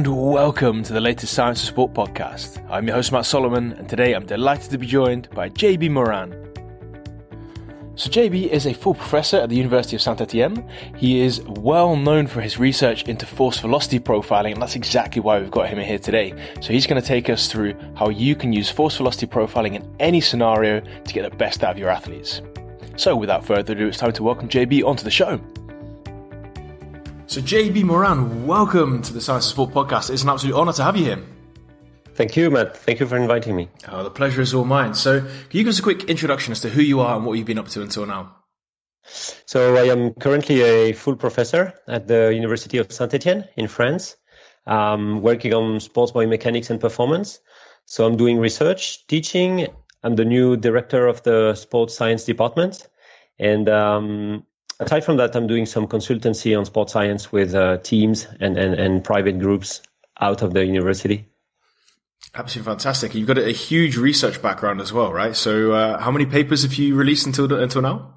and welcome to the latest Science of Sport podcast. I'm your host, Matt Solomon, and today I'm delighted to be joined by JB Morin. So, JB is a full professor at the University of Saint Etienne. He is well known for his research into force velocity profiling, and that's exactly why we've got him here today. So, he's going to take us through how you can use force velocity profiling in any scenario to get the best out of your athletes. So, without further ado, it's time to welcome JB onto the show. So, JB Morin, welcome to the Science of Sport podcast. It's an absolute honor to have you here. Thank you, Matt. Thank you for inviting me. Oh, the pleasure is all mine. So, can you give us a quick introduction as to who you are and what you've been up to until now? So, I am currently a full professor at the University of Saint Etienne in France, um, working on sports biomechanics and performance. So, I'm doing research, teaching. I'm the new director of the sports science department. And um, aside from that, I'm doing some consultancy on sports science with uh, teams and, and, and private groups out of the university. Absolutely fantastic. You've got a, huge research background as well, right? So, uh, how many papers have you released until until now?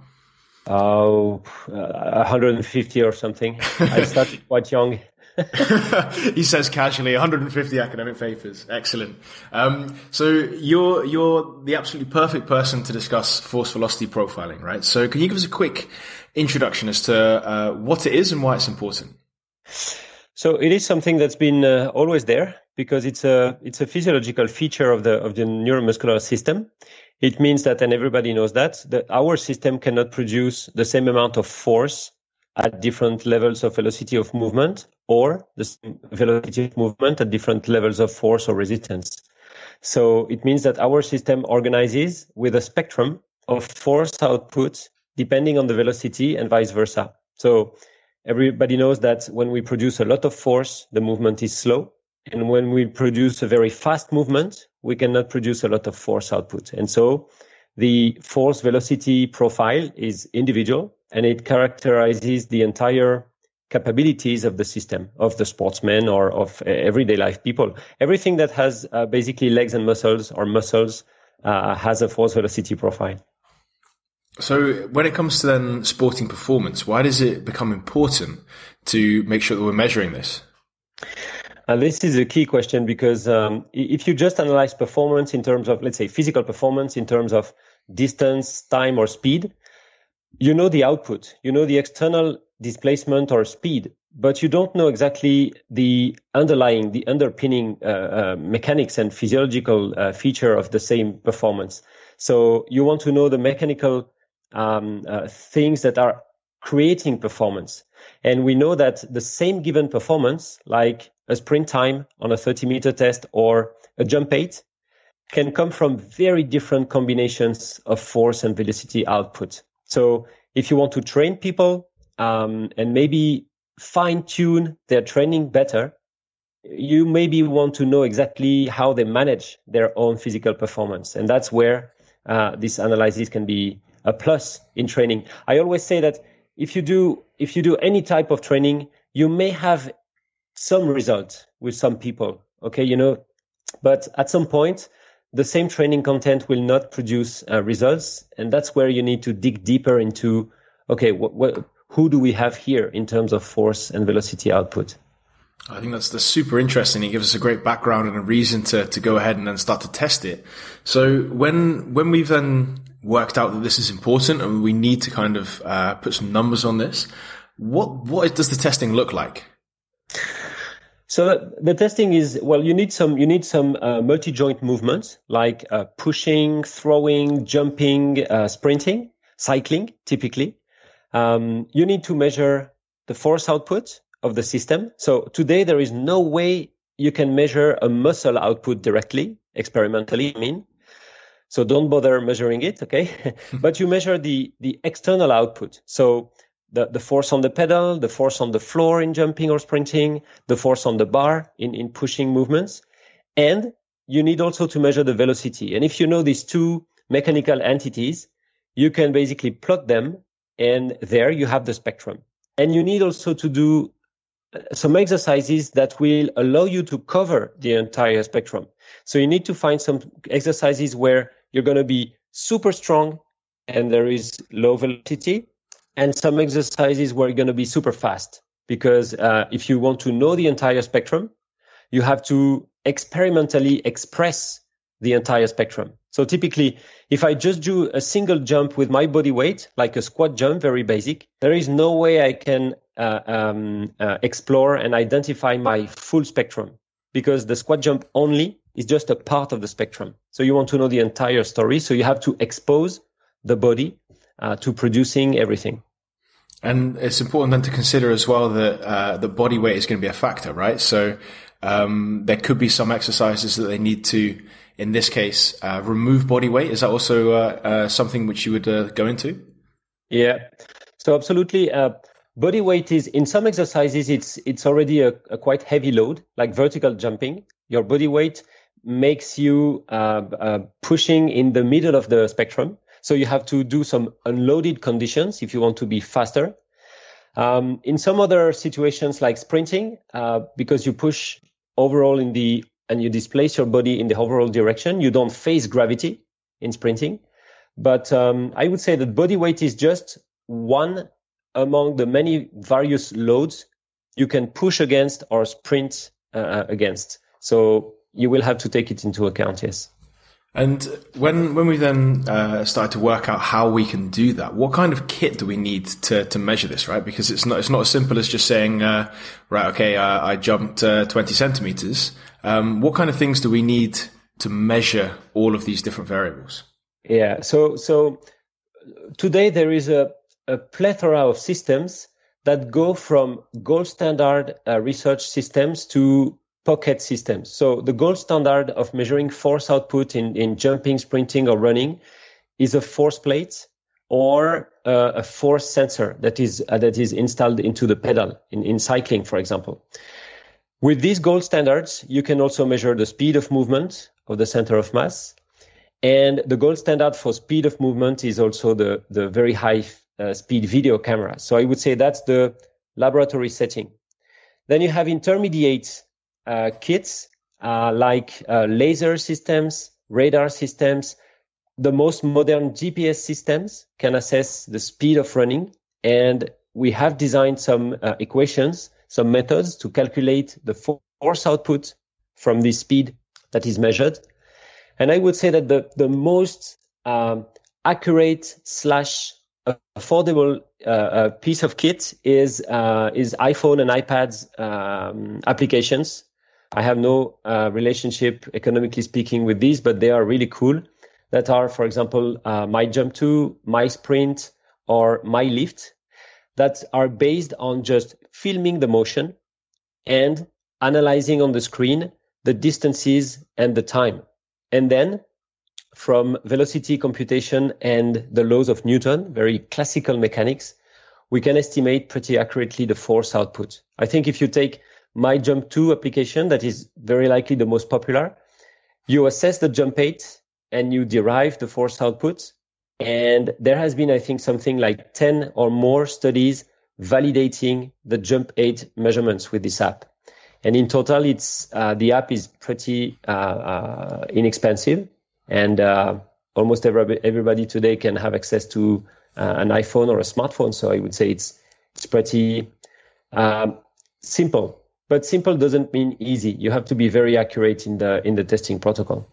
Oh, uh, 150 or something. I started quite young. he says casually 150 academic papers. Excellent. Um, so you're you're the absolutely perfect person to discuss force velocity profiling right? So can you give us a quick introduction as to uh, what it is and why it's important? So it is something that's been uh, always there because it's a it's a physiological feature of the of the neuromuscular system. It means that and everybody knows that that our system cannot produce the same amount of force at different levels of velocity of movement or the velocity of movement at different levels of force or resistance. So it means that our system organizes with a spectrum of force output depending on the velocity and vice versa. So everybody knows that when we produce a lot of force, the movement is slow. And when we produce a very fast movement, we cannot produce a lot of force output. And so the force velocity profile is individual and it characterizes the entire capabilities of the system of the sportsman or of everyday life people. Everything that has uh, basically legs and muscles or muscles uh, has a force velocity profile. So, when it comes to then sporting performance, why does it become important to make sure that we're measuring this? And this is a key question because um, if you just analyze performance in terms of, let's say, physical performance in terms of distance, time, or speed, you know the output, you know the external displacement or speed, but you don't know exactly the underlying, the underpinning uh, uh, mechanics and physiological uh, feature of the same performance. So you want to know the mechanical um, uh, things that are creating performance. And we know that the same given performance, like a sprint time on a 30 meter test or a jump weight, can come from very different combinations of force and velocity output. So if you want to train people um, and maybe fine tune their training better, you maybe want to know exactly how they manage their own physical performance. And that's where uh, this analysis can be a plus in training. I always say that if you do, if you do any type of training, you may have some result with some people. Okay. You know, but at some point, the same training content will not produce uh, results. And that's where you need to dig deeper into, okay, who do we have here in terms of force and velocity output? I think that's, that's super interesting. It gives us a great background and a reason to, to go ahead and then start to test it. So when, when we've then worked out that this is important and we need to kind of, uh, put some numbers on this, what, what does the testing look like? So the testing is well. You need some you need some uh, multi joint movements like uh, pushing, throwing, jumping, uh, sprinting, cycling. Typically, um, you need to measure the force output of the system. So today there is no way you can measure a muscle output directly experimentally. I mean, so don't bother measuring it, okay? but you measure the the external output. So the, the force on the pedal, the force on the floor in jumping or sprinting, the force on the bar in, in pushing movements. And you need also to measure the velocity. And if you know these two mechanical entities, you can basically plot them and there you have the spectrum. And you need also to do uh, some exercises that will allow you to cover the entire spectrum. So you need to find some exercises where you're going to be super strong and there is low velocity and some exercises were going to be super fast because uh, if you want to know the entire spectrum, you have to experimentally express the entire spectrum. So typically, if I just do a single jump with my body weight, like a squat jump, very basic, there is no way I can uh, um, uh, explore and identify my full spectrum because the squat jump only is just a part of the spectrum. So you want to know the entire story. So you have to expose the body uh, to producing everything. And it's important then to consider as well that uh, the body weight is going to be a factor, right? So um, there could be some exercises that they need to, in this case, uh, remove body weight. Is that also uh, uh, something which you would uh, go into? Yeah. So absolutely. body weight is in some exercises it's it's already a, a, quite heavy load, like vertical jumping. Your body weight makes you pushing in the middle of the spectrum so you have to do some unloaded conditions if you want to be faster. Um, in some other situations like sprinting, uh, because you push overall in the and you displace your body in the overall direction, you don't face gravity in sprinting. But um, I would say that body weight is just one among the many various loads you can push against or sprint uh, against. So you will have to take it into account. Yes. And when when we then uh, started to work out how we can do that, what kind of kit do we need to to measure this, right? Because it's not it's not as simple as just saying, uh, right, okay, uh, I jumped uh, twenty centimeters. Um, what kind of things do we need to measure all of these different variables? Yeah, so so today there is a a plethora of systems that go from gold standard uh, research systems to pocket systems. So the gold standard of measuring force output in, in jumping, sprinting, or running is a force plate or uh, a force sensor that is uh, that is installed into the pedal in, in cycling, for example. With these gold standards, you can also measure the speed of movement of the center of mass. And the gold standard for speed of movement is also the, the very high uh, speed video camera. So I would say that's the laboratory setting. Then you have intermediate kits uh, like uh, laser systems, radar systems. The most modern GPS systems can assess the speed of running. And we have designed some equations, some methods to calculate the force output from the speed that is measured. And I would say that the, the most um, accurate slash affordable uh, uh, piece of kit is uh, is iPhone and iPads um, applications I have no uh, relationship, economically speaking, with these, but they are really cool. That are, for example, uh, my jump 2, my sprint, or my lift, that are based on just filming the motion and analyzing on the screen the distances and the time. And then from velocity computation and the laws of Newton, very classical mechanics, we can estimate pretty accurately the force output. I think if you take my jump 2 application that is very likely the most popular. You assess the jump height and you derive the force output. And there has been i think something like 10 or more studies validating the jump height measurements with this app. And in total it's uh, the app is pretty uh, uh, inexpensive. And uh, almost everybody, everybody today can have access to uh, an iphone or a smartphone. So i would say it's it's pretty um, simple but simple doesn't mean easy. You have to be very accurate in the in the testing protocol.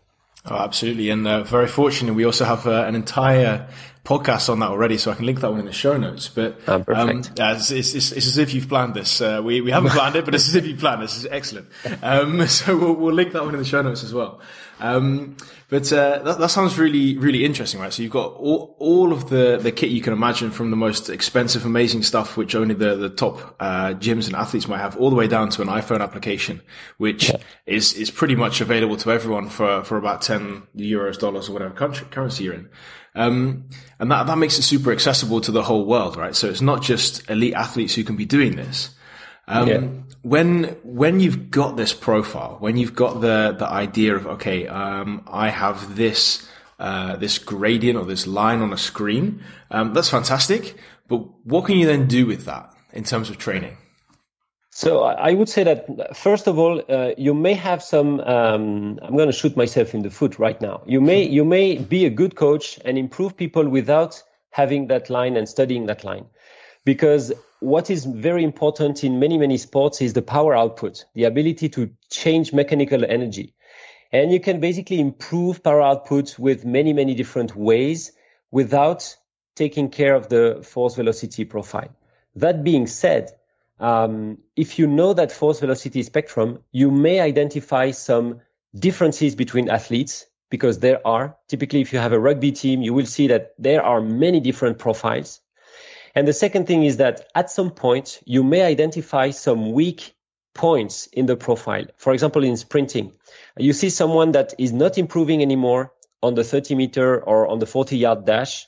Oh, absolutely, and uh, very fortunately, We also have uh, an entire podcast on that already, so I can link that one in the show notes. But oh, um, it's, it's, it's, it's, as if you've planned this. Uh, we we haven't planned it, but it's as if you planned. This is excellent. Um, so we'll, we'll link that one in the show notes as well. Um, but uh, that, that, sounds really, really interesting, right? So you've got all, all of the, the kit you can imagine from the most expensive, amazing stuff, which only the, the top uh, gyms and athletes might have, all the way down to an iPhone application, which yeah. is is pretty much available to everyone for, for about 10 euros, dollars, or whatever country, currency you're in. Um, and that, that makes it super accessible to the whole world, right? So it's not just elite athletes who can be doing this. Um, yeah. When when you've got this profile, when you've got the the idea of okay, um, I have this uh, this gradient or this line on a screen, um, that's fantastic. But what can you then do with that in terms of training? So I would say that first of all, uh, you may have some. Um, I'm going to shoot myself in the foot right now. You may you may be a good coach and improve people without having that line and studying that line, because what is very important in many, many sports is the power output, the ability to change mechanical energy. And you can basically improve power output with many, many different ways without taking care of the force velocity profile. That being said, um, if you know that force velocity spectrum, you may identify some differences between athletes because there are typically if you have a rugby team, you will see that there are many different profiles. And the second thing is that at some point, you may identify some weak points in the profile. For example, in sprinting, you see someone that is not improving anymore on the 30 meter or on the 40 yard dash.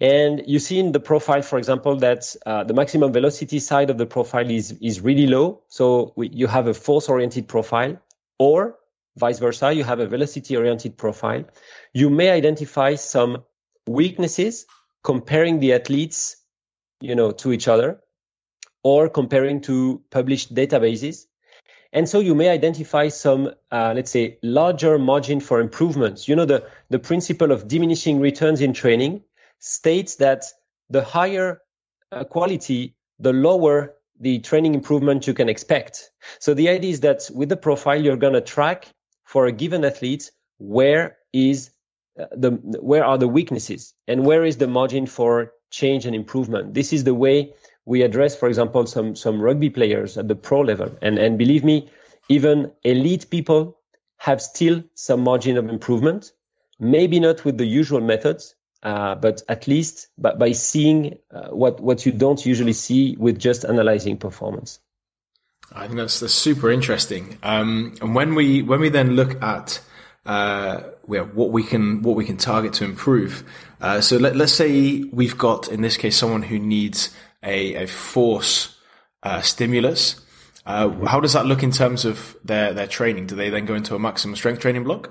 And you see in the profile, for example, that uh, the maximum velocity side of the profile is, is really low. So we, you have a force oriented profile or vice versa. You have a velocity oriented profile. You may identify some weaknesses comparing the athletes you know, to each other or comparing to published databases. And so you may identify some, uh, let's say, larger margin for improvements. You know, the, the principle of diminishing returns in training states that the higher uh, quality, the lower the training improvement you can expect. So the idea is that with the profile, you're going to track for a given athlete where is uh, the where are the weaknesses and where is the margin for change and improvement. This is the way we address, for example, some some rugby players at the pro level. And and believe me, even elite people have still some margin of improvement. Maybe not with the usual methods, uh, but at least by, by seeing uh, what what you don't usually see with just analyzing performance. I think that's, that's super interesting. Um, and when we when we then look at uh, what we can what we can target to improve. Uh, so let, us say we've got in this case someone who needs a, a force uh, stimulus. Uh, how does that look in terms of their their training? Do they then go into a maximum strength training block?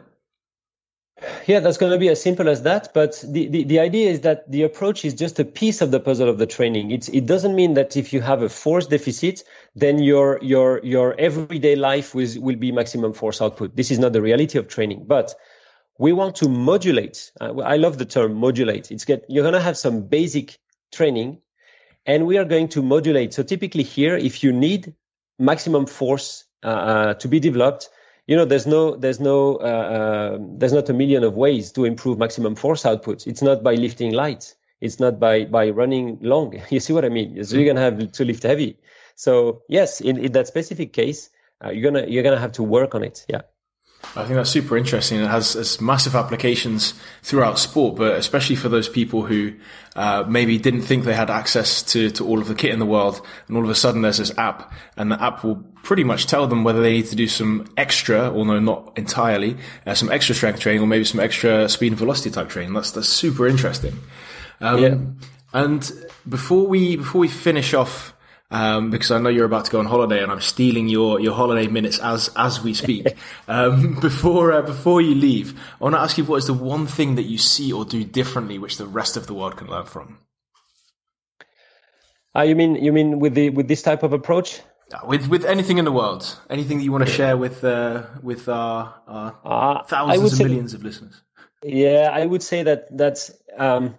Yeah, that's going to be as simple as that. But the, the, the, idea is that the approach is just a piece of the puzzle of the training. It's, it doesn't mean that if you have a force deficit, then your, your, your everyday life will, will be maximum force output. This is not the reality of training, but we want to modulate. Uh, I love the term modulate. It's get, you're going to have some basic training and we are going to modulate. So typically here, if you need maximum force uh, uh, to be developed, you know there's no there's no uh, uh, there's not a million of ways to improve maximum force output it's not by lifting light it's not by by running long. You see what i mean? So you're gonna have to lift heavy. So yes in, in that specific case uh, you're gonna you're gonna have to work on it. Yeah I think that's super interesting. It has, has massive applications throughout sport, but especially for those people who uh, maybe didn't think they had access to, to all of the kit in the world, and all of a sudden there's this app, and the app will pretty much tell them whether they need to do some extra, although not entirely, uh, some extra strength training or maybe some extra speed and velocity type training. That's that's super interesting. Um, yeah. And before we before we finish off um, because I know you're about to go on holiday and I'm stealing your, your holiday minutes as as we speak. um, before uh, before you leave, I want to ask you what is the one thing that you see or do differently which the rest of the world can learn from. Uh, you mean you mean with the with this type of approach? Uh, with with anything in the world, anything that you want to share with uh, with our, our uh, thousands and millions of listeners. Yeah, I would say that that's. Um,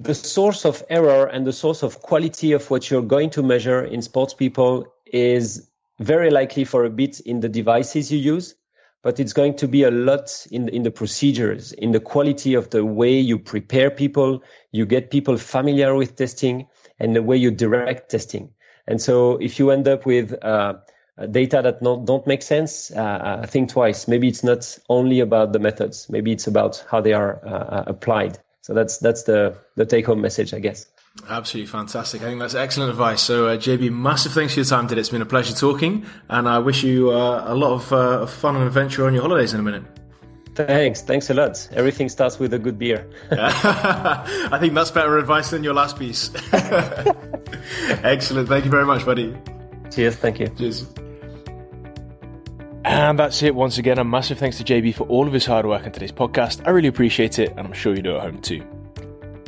the source of error and the source of quality of what you're going to measure in sports people is very likely for a bit in the devices you use, but it's going to be a lot in, in the procedures, in the quality of the way you prepare people, you get people familiar with testing, and the way you direct testing. And so if you end up with uh, data that not, don't make sense, uh, think twice. Maybe it's not only about the methods. Maybe it's about how they are uh, applied. So that's that's the the take home message, I guess. Absolutely fantastic. I think that's excellent advice. So, uh, JB, massive thanks for your time today. It's been a pleasure talking, and I wish you uh, a lot of uh, fun and adventure on your holidays in a minute. Thanks. Thanks a lot. Everything starts with a good beer. I think that's better advice than your last piece. Excellent. Thank you very much, buddy. Cheers. Thank you. Cheers. And that's it. Once again, a massive thanks to JB for all of his hard work on today's podcast. I really appreciate it, and I'm sure you do at home too.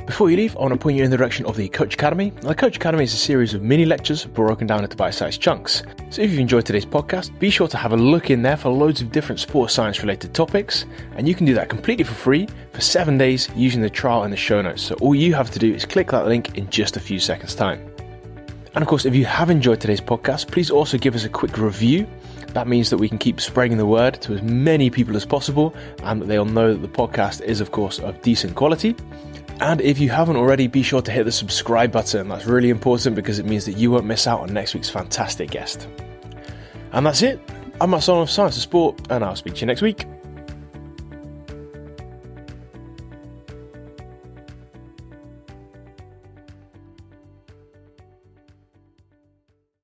Before you leave, I want to point you in the direction of the Coach Academy. the Coach Academy is a series of mini lectures broken down into bite sized chunks. So if you've enjoyed today's podcast, be sure to have a look in there for loads of different sports science related topics. And you can do that completely for free for seven days using the trial in the show notes. So all you have to do is click that link in just a few seconds' time. And of course, if you have enjoyed today's podcast, please also give us a quick review. That means that we can keep spreading the word to as many people as possible and that they'll know that the podcast is, of course, of decent quality. And if you haven't already, be sure to hit the subscribe button. That's really important because it means that you won't miss out on next week's fantastic guest. And that's it. I'm Matt Solomon of Science of Sport, and I'll speak to you next week.